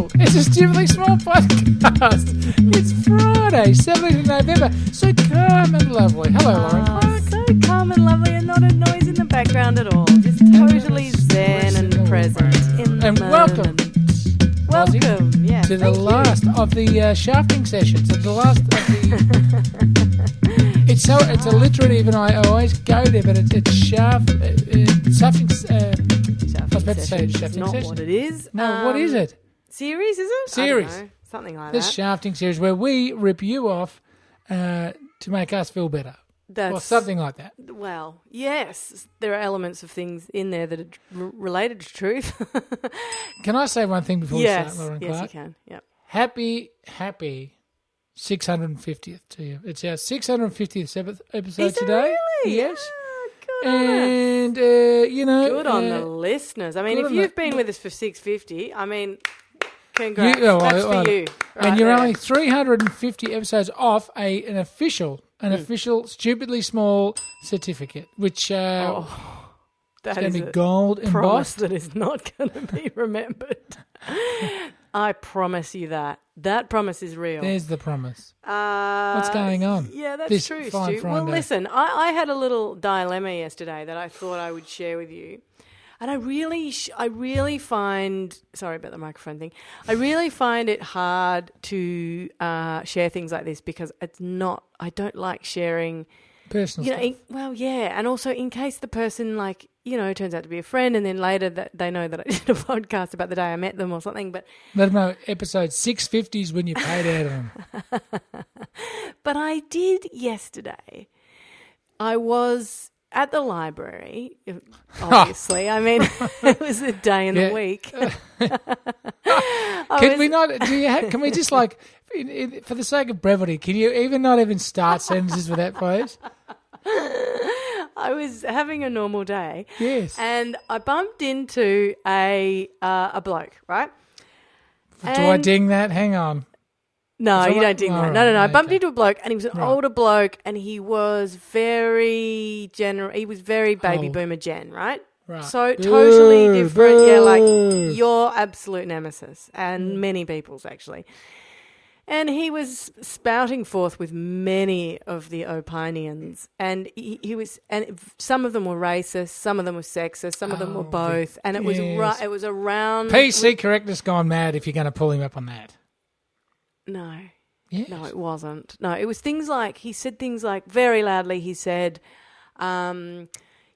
Hello, it's a stupidly small podcast. It's Friday, 17th of November. So calm and lovely. Hello, Lauren Oh, so calm and lovely and not a noise in the background at all. Just totally zen and present in the And welcome, moment. Welcome, yeah. to the thank you. last of the uh, shafting sessions. The last of the. it's so it's alliterative, and I always go there, but it's, it's shaft. Uh, uh, shafting. Uh, Shafting I was about to say session is not session. what it is. no, what is Um, it? Series, is it? Series. Know. Something like This that. This shafting series where we rip you off uh, to make us feel better, That's, or something like that. Well, yes, there are elements of things in there that are r- related to truth. Can I say one thing before yes, we start, Lauren yes, Clark? you can. Yep. Happy, happy 650th to you. It's our 650th ep- episode Is today. really? Yes. Ah, us. And, uh, you know. Good on uh, the listeners. I mean, if you've the- been with us for 650, I mean, congrats. You- oh, well, That's well, for you. and you're there. only 350 episodes off a an official, an Hmm. official, stupidly small certificate, which uh, Oh, that is going to be gold embossed. that is not going to be remembered. I promise you that. That promise is real. There's the promise. Uh, What's going on? Yeah, that's This true, Stu. Well, listen, I, I had a little dilemma yesterday that I thought I would share with you. And I really, sh- I really find, sorry about the microphone thing. I really find it hard to uh, share things like this because it's not. I don't like sharing Personal you know, stuff. in, well, yeah, and also in case the person like you know turns out to be a friend, and then later that they know that I did a podcast about the day I met them or something. But Let them know episode 650 is when you paid out of them. but I did yesterday. I was at the library. Obviously, I mean it was a day in Yeah. the week. Can was- we not? Do you have, can we just like, in, in, for the sake of brevity, can you even not even start sentences with that, phrase? I was having a normal day. Yes. And I bumped into a uh, a bloke, right? Do I ding that? Hang on. No, you right? don't ding that. No, no, no. I bumped into a bloke, and he was an Right. older bloke, and he was very general. He was very baby Old. boomer gen, right? Right. So totally different. Yeah, like your absolute nemesis, Mm. and many people's actually. And he was spouting forth with many of the opinions, and he, he was, and some of them were racist, some of them were sexist, some of them were Oh, both, and it was yes. it was around PC correctness gone mad if you're going to pull him up on that. No, Yes. No, it wasn't. No, it was things like he said things like very loudly. He said, um,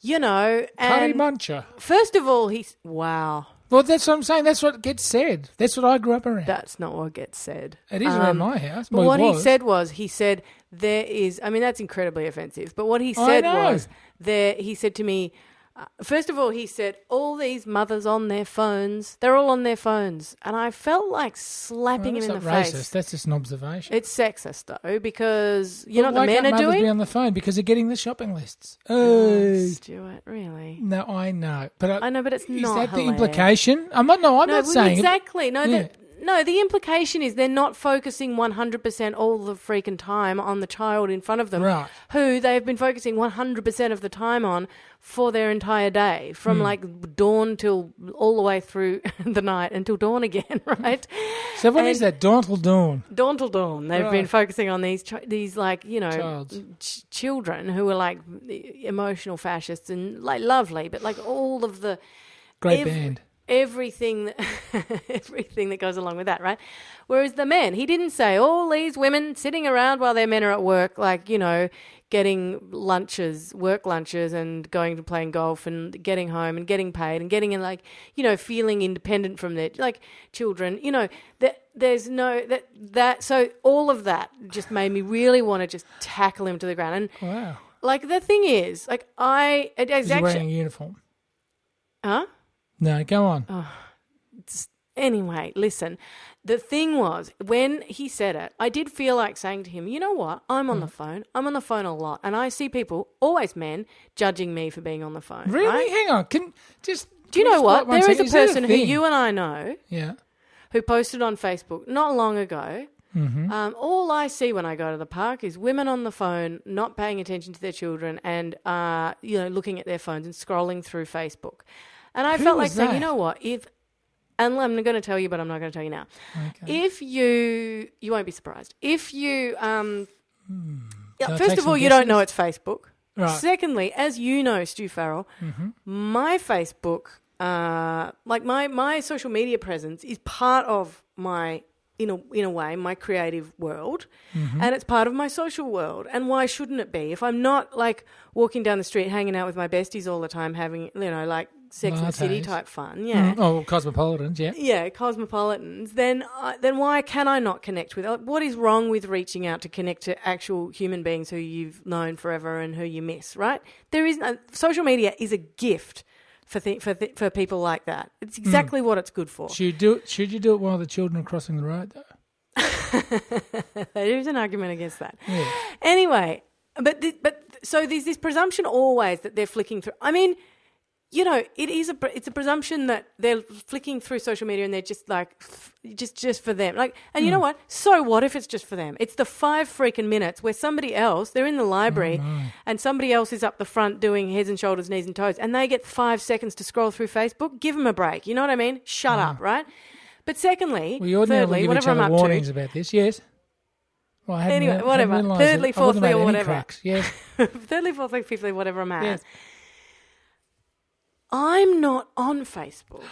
"You know," Curry muncher. first of all, he's wow. Well, that's what I'm saying. That's what gets said. That's what I grew up around. That's not what gets said. it is Um, around my house. But Well, what he said was, he said there is. I mean, that's incredibly offensive. But what he said was there. He said to me. Uh, first of all, he said, all these mothers on their phones, they're all on their phones. And I felt like slapping that's him in the racist. face. That's just an observation. It's sexist, though, because you know Well, what the men are doing? be on the phone because they're getting the shopping lists. Oh, Oh, Stuart, really? no, I know, but I, I know, but it's is not that the implication? I'm not. No, I'm no, not well, saying it. exactly. No, Yeah. No. The implication is they're not focusing 100% all the freaking time on the child in front of them, Right. who they have been focusing 100% of the time on for their entire day, from Hmm. like dawn till all the way through the night until dawn again, right? So what is And- that? Dawn till dawn. dawn till dawn. They've been focusing on these chi- these like you know ch- children who are like emotional fascists and like lovely, but like all of the Great Ev- band. Everything that everything that goes along with that, right? Whereas the men, he didn't say all these women sitting around while their men are at work, like you know, getting lunches, work lunches, and going to playing golf and getting home and getting paid and getting in like you know feeling independent from their like children. You know that there's no that that so all of that just made me really want to just tackle him to the ground and. Wow. Like the thing is, like I, Is he wearing a uniform? huh? No, go on. Oh. Anyway, listen. The thing was, when he said it, I did feel like saying to him, you know what? I'm on the Mm. phone. I'm on the phone a lot. And I see people, always men, judging me for being on the phone. really? right? Hang on. Can just Do you know what? There is a person who you and I know Yeah. who posted on Facebook not long ago. Mm-hmm. Um, all I see when I go to the park is women on the phone, not paying attention to their children, and uh, you know, looking at their phones and scrolling through Facebook. And I Who felt like saying, that? you know what? If and I'm going to tell you, but I'm not going to tell you now. Okay. If you, you won't be surprised. If you, um, Hmm. First of all, you don't know it's Facebook. Right. Mm-hmm. Secondly, as you know, Stu Farrell, my Facebook, uh, like my my social media presence, is part of my in a in a way my creative world, Mm-hmm. and it's part of my social world. And why shouldn't it be? If I'm not like walking down the street, hanging out with my besties all the time, having you know like Sex and the City type fun, yeah. Mm, Oh, cosmopolitans, yeah. Yeah, cosmopolitans. Then, uh, then why can I not connect with? Like, what is wrong with reaching out to connect to actual human beings who you've known forever and who you miss? Right? There is no, social media is a gift for th- for th- for people like that. It's exactly what it's good for. Should you do it? Should you do it while the children are crossing the road? Though? there is an argument against that. Yeah. Anyway, but th- but so there's this presumption always that they're flicking through. I mean, you know, it is a it's a presumption that they're flicking through social media and they're just like just just for them. Like, and you know what? So what if it's just for them? It's the five freaking minutes where somebody else they're in the library and somebody else is up the front doing heads and shoulders, knees and toes, and they get five seconds to scroll through Facebook. Give them a break. You know what I mean? Shut up, right? But secondly, We ordinarily thirdly, whatever I'm up warnings to, about this. Yes. Well, Anyway, whatever. Thirdly, that I wasn't fourthly, or whatever. Yes. thirdly, fourthly, fifthly, whatever I'm at. Yes. I'm not on Facebook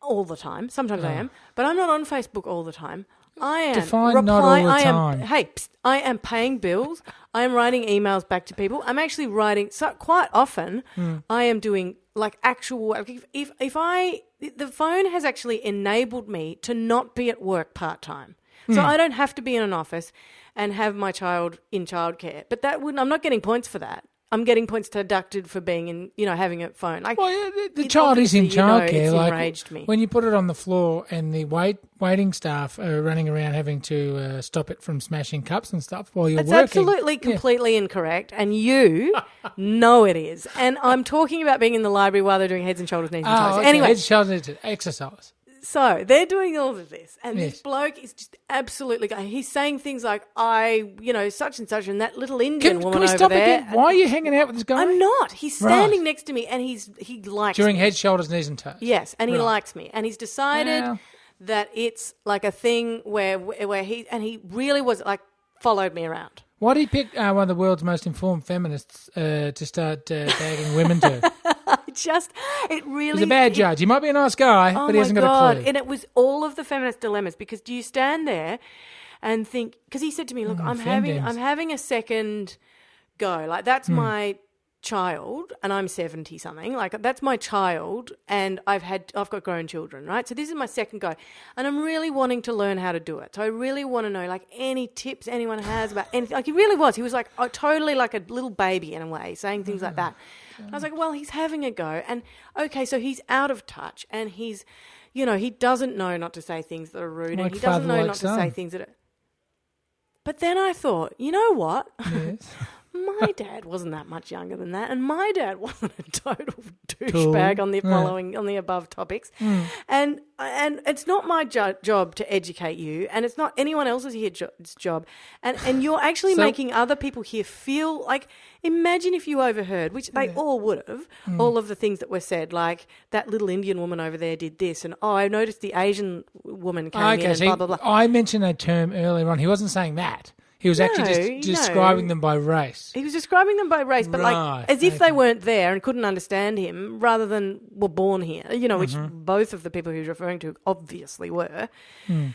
all the time. Sometimes I am, but I'm not on Facebook all the time. I am Define not all the I am, time. Hey, psst, I am paying bills. I am writing emails back to people. I'm actually writing. So quite often, Hmm. I am doing like actual work. If, if if I the phone has actually enabled me to not be at work part time, so Hmm. I don't have to be in an office and have my child in childcare. But that wouldn't. I'm not getting points for that. I'm getting points deducted for being in, you know, having a phone. Like, Well, yeah, the, the child is in obviously, you know, childcare. like enraged me. when you put it on the floor and the wait waiting staff are running around having to uh, stop it from smashing cups and stuff while you're It's working. absolutely completely incorrect, and you know it is. And I'm talking about being in the library while they're doing heads and shoulders, knees and Oh, toes. okay. Anyway, It's needs to exercise. So they're doing all of this, and Yes. this bloke is just absolutely. go- He's saying things like, "I, you know, such and such," and that little Indian Can, woman can we over stop there. again? Why are you hanging out with this guy? I'm not. He's Right. standing next to me, and he's he likes During me. head, shoulders, knees, and toes. Yes, and he Right. likes me, and he's decided Well. that it's like a thing where where he and he really was like followed me around. Why did he pick uh, one of the world's most informed feminists uh, to start uh, bagging women to? Just it really He's a bad it- judge. He might be a nice guy, Oh but he hasn't god! got a clue. And it was all of the feminist dilemmas because do you stand there and think? Because he said to me, "Look, I'm having. I'm having a second go. Like that's Hmm. my child, and I'm seventy something. Like that's my child, and I've had I've got grown children, right? So this is my second go, and I'm really wanting to learn how to do it. So I really want to know like any tips anyone has about anything. Like he really was. He was like oh, totally like a little baby in a way, saying things like that. I was like, well, he's having a go, and okay, so he's out of touch, and he's, you know, he doesn't know not to say things that are rude, Like and he doesn't father, know like not to say things that are. But then I thought, you know what? Yes. my dad wasn't that much younger than that, and my dad wasn't a total douchebag on the Yeah. following on the above topics. And and it's not my jo- job to educate you, and it's not anyone else's here jo- job. And and you're actually So- making other people here feel like. Imagine if you overheard, which they all would have, Hmm. all of the things that were said, like that little Indian woman over there did this, and oh, I noticed the Asian woman came in, and so blah blah blah. I mentioned a term earlier on. He wasn't saying that. He was actually No, just describing no. them by race. He was describing them by race, but Right, like as if okay. they weren't there and couldn't understand him, rather than were born here. You know, which Mm-hmm. both of the people he was referring to obviously were. Hmm.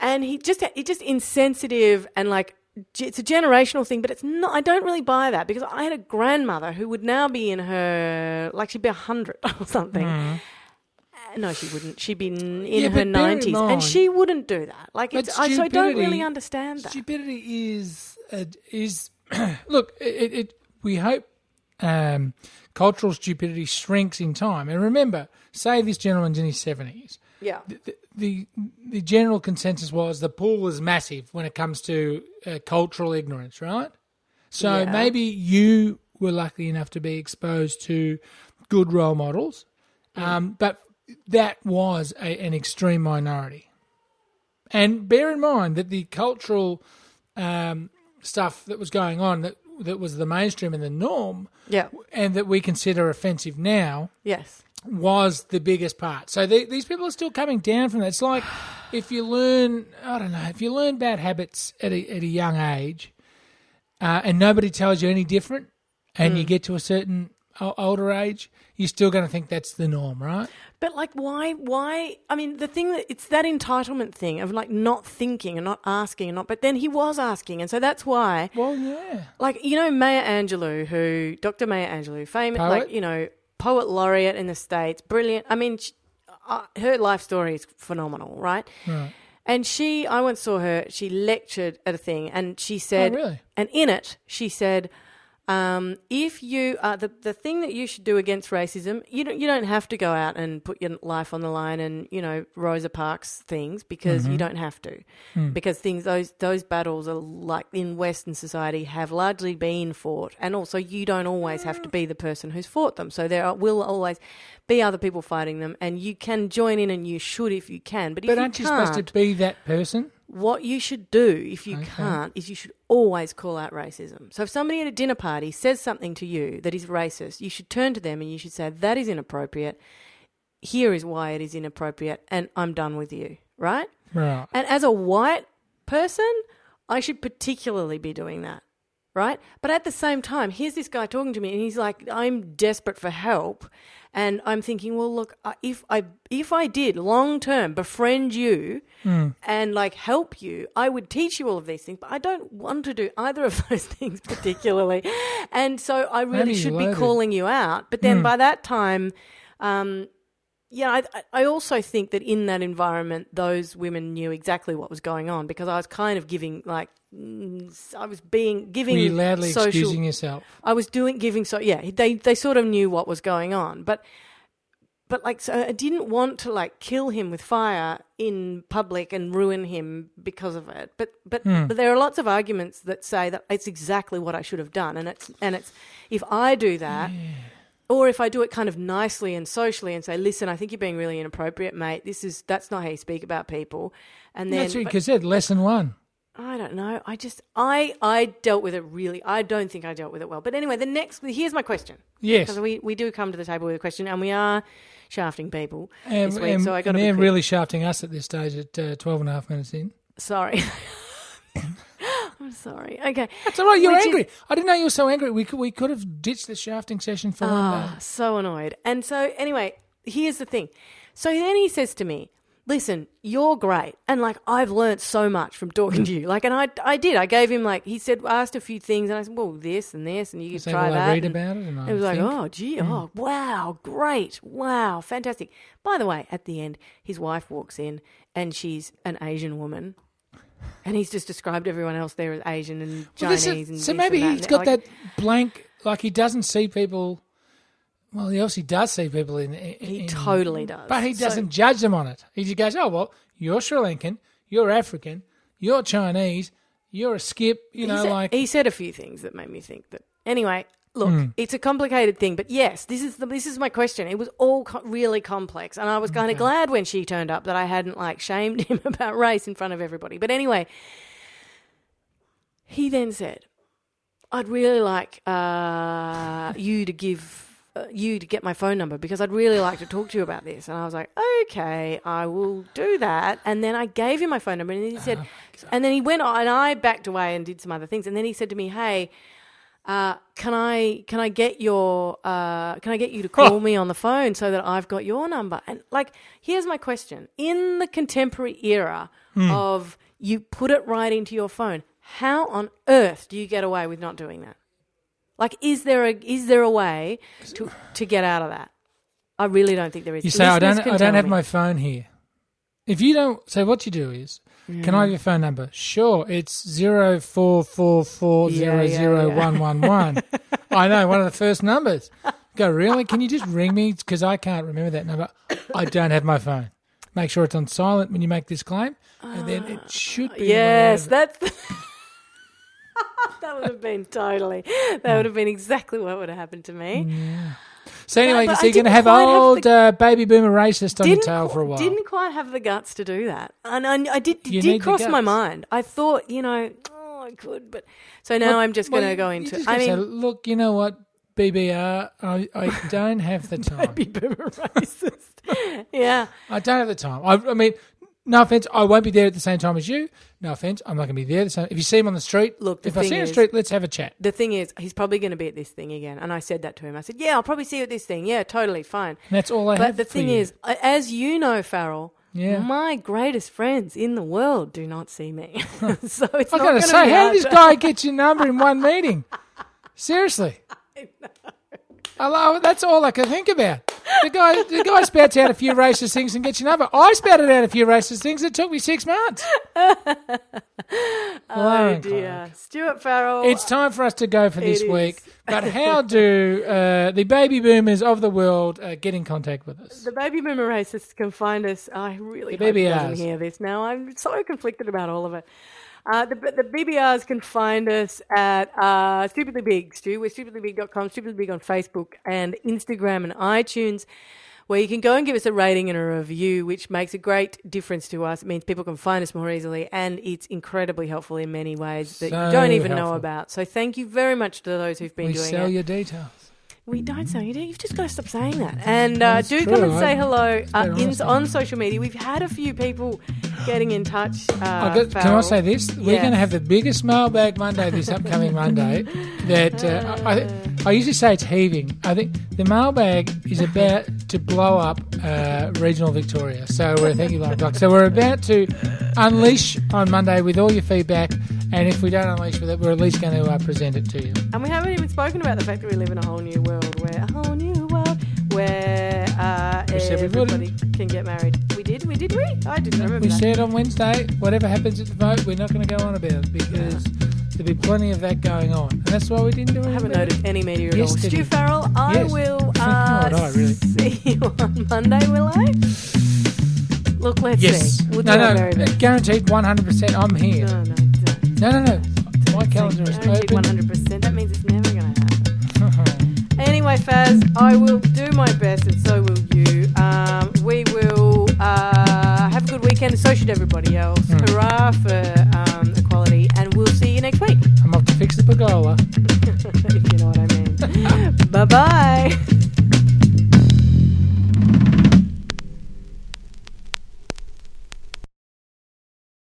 And he just he just insensitive and like it's a generational thing, but it's not. I don't really buy that because I had a grandmother who would now be in her like she'd be a hundred or something. Uh, No, she wouldn't. She'd be in. Yeah, her but bear in nineties, and she wouldn't do that. Like, it's, I, so I don't really understand that. Stupidity is uh, is look. It, it we hope um, cultural stupidity shrinks in time. And remember, say this gentleman's in his seventies. yeah, The, the the general consensus was the pool is massive when it comes to uh, cultural ignorance, right? So Yeah. maybe you were lucky enough to be exposed to good role models, Mm. um, but that was a, an extreme minority. And bear in mind that the cultural um, stuff that was going on that that was the mainstream and the norm, yeah, and that we consider offensive now, yes. was the biggest part. So the, these people are still coming down from that. It's like if you learn, I don't know, if you learn bad habits at a, at a young age, uh, and nobody tells you any different, and you get to a certain older age, you're still going to think that's the norm, right? But like, why? Why? I mean, the thing that it's that entitlement thing of like not thinking and not asking and not. But then he was asking, and so that's why. Well, yeah. Like you know, Maya Angelou, who Dr. Maya Angelou, famous, Poet? like you know, poet laureate in the states, brilliant. I mean, she, uh, her life story is phenomenal, right? Right. And she, I once saw her. She lectured at a thing, and she said, Oh, really? and in it, she said, um, if you uh, the the thing that you should do against racism, you don't you don't have to go out and put your life on the line and you know Rosa Parks things because Mm-hmm. you don't have to, Hmm. because things those those battles are like in Western society have largely been fought, and also you don't always have to be the person who's fought them. So there are, will always be other people fighting them, and you can join in, and you should if you can. But But you aren't you can't, supposed to be that person? What you should do if you can't is you should always call out racism. So if somebody at a dinner party says something to you that is racist, you should turn to them and you should say, That is inappropriate. Here is why it is inappropriate, and I'm done with you, right? Right. And as a white person, I should particularly be doing that, right? But at the same time, here's this guy talking to me, and he's like, "I'm desperate for help," and I'm thinking, well, look, if I if I did long term befriend you and like help you, I would teach you all of these things. But I don't want to do either of those things particularly, and so I really Maybe should be calling you out. But then by that time. Um, yeah, I, I- also think that in that environment, those women knew exactly what was going on because I was kind of giving, like, mm, I was being giving Were you loudly social. excusing yourself? I was doing giving so yeah. They they sort of knew what was going on, but but like so I didn't want to like kill him with fire in public and ruin him because of it. But but but there are lots of arguments that say that it's exactly what I should have done, and it's and it's if I do that. Or if I do it kind of nicely and socially and say, "Listen, I think you're being really inappropriate, mate. This is that's not how you speak about people." And then That's what you said. Lesson one. I don't know. I just I I dealt with it really. I don't think I dealt with it well. But anyway, the next here's my question Yes. because we, we do come to the table with a question and we are shafting people And, this week. and- so I got and to be they're really shafting us at this stage at uh, 12 and a half minutes in. sorry. I'm sorry. Okay. That's all right. You're Which is- angry. I didn't know you were so angry. We could, we could have ditched the shafting session for one ah, day. so annoyed. And so anyway, here's the thing. So then he says to me, "Listen, you're great, and like I've learnt so much from talking to you. Like, and I I did. I gave him like he said, asked a few things, and I said, well, this and this, and you So try that. I read and- about it? And I It was like, oh, gee, oh, wow, great, wow, fantastic. By the way, at the end, his wife walks in and she's an Asian woman. And he's just described everyone else there as Asian and Well, Chinese. is- and so maybe and he's got like- that blank, like he doesn't see people. Well, he obviously does see people in. in He in- totally does. But he doesn't judge them on it. He just goes, "Oh well, you're Sri Lankan, you're African, you're Chinese, you're a skip." You know, said, like he said a few things that made me think that. Anyway, look, Hmm. it's a complicated thing, but yes, this is the, this is my question. It was all co- really complex, and I was kind of glad when she turned up that I hadn't like shamed him about race in front of everybody. But anyway, he then said, "I'd really like uh, you to give." Uh, you to get my phone number because I'd really like to talk to you about this. And I was like, okay, I will do that. And then I gave him my phone number and he said, and then he went on and I backed away and did some other things. And then he said to me, hey, uh, can I can I get your uh, can I get you to call me on the phone so that I've got your number? And like, here's my question: In the contemporary era of you put it right into your phone, how on earth do you get away with not doing that? Like, is there a is there a way to to get out of that? I really don't think there is. you say, "I don't, I don't have me. my phone here." If you don't, so what you do is, can I have mm. your phone number? Sure, it's zero four four four zero Yeah, yeah, zero yeah. one one one. I know one of the first numbers. Go really? Can you just ring me because I can't remember that number? I don't have my phone. Make sure it's on silent when you make this claim, and then it ah, should be. Yes, that's. that would have been totally. That would have been exactly what would have happened to me. So anyway, but so you're going to have old the- uh, baby boomer racist on your tail for a while. Didn't quite have the guts to do that, and I, I did. You did cross my mind. I thought, you know, oh, I could, but so now Well, I'm just well, going to go into. I gotta say, mean, look, you know what? BBR. I, I don't have the time. Baby boomer racist. yeah. I don't have the time. I, I mean, no offense, I won't be there at the same time as you. No offense, I'm not going to be there. The same. If you see him on the street, Look, the if I see him on the street, let's have a chat. The thing is, he's probably going to be at this thing again. And I said that to him. I said, yeah, I'll probably see you at this thing. Yeah, totally, fine. And that's all I had. But the thing is, as you know, Farrell, Yeah. my greatest friends in the world do not see me. so it's I not got going to to say, how did this guy get your number in one meeting? Seriously. I love, that's all I can think about. The guy, the guy spouts out a few racist things and gets your number. I spouted out a few racist things. It took me six months. Oh dear, Stuart Farrell. It's time for us to go for this week. But how do uh, the baby boomers of the world uh, get in contact with us? The baby boomer racists can find us. I really The hope he BBRs. doesn't hear this now. I'm so conflicted about all of it. Uh, the, the BBRs can find us at uh, Stupidly Big, Stu. We're stupidlybig.com, Stupidly Big on Facebook and Instagram and iTunes, where you can go and give us a rating and a review, which makes a great difference to us. It means people can find us more easily, and it's incredibly helpful in many ways that So you don't even know about. So thank you very much to those who've been We doing sell it. your details. We don't say you do. You've just got to stop saying that. And uh, do true. come and say hello uh, in, on social media. We've had a few people getting in touch. Uh, I got, can I say this? We're going to have the biggest mailbag Monday this upcoming Monday. That uh, I, I usually say it's heaving. I think the mailbag is about to blow up uh, regional Victoria. So we're thank you, Clark. So we're about to unleash on Monday with all your feedback. And if we don't unleash with it, we're at least going to uh, present it to you. And we haven't even spoken about the fact that we live in a whole new world where a whole new world where uh, We said we everybody can get married. We did, we did, we. I didn't remember We that. said on Wednesday, whatever happens at the vote, we're not going to go on about it because there'll be plenty of that going on. And that's why we didn't do it. I haven't noted any media at Yes, all. Stu? Farrell, I Yes. will uh, I, really. see you on Monday, will I? Look, let's Yes. see. We'll no, no, guaranteed 100% I'm here. No, no. No, no, no. My calendar is open. 100%. That means it's never going to happen. Anyway, Faz, I will do my best, and so will you. Um, we will uh, have a good weekend, and so should everybody else. Hmm. Hurrah for um, equality, and we'll see you next week, I'm off to fix the pergola. if you know what I mean. bye bye.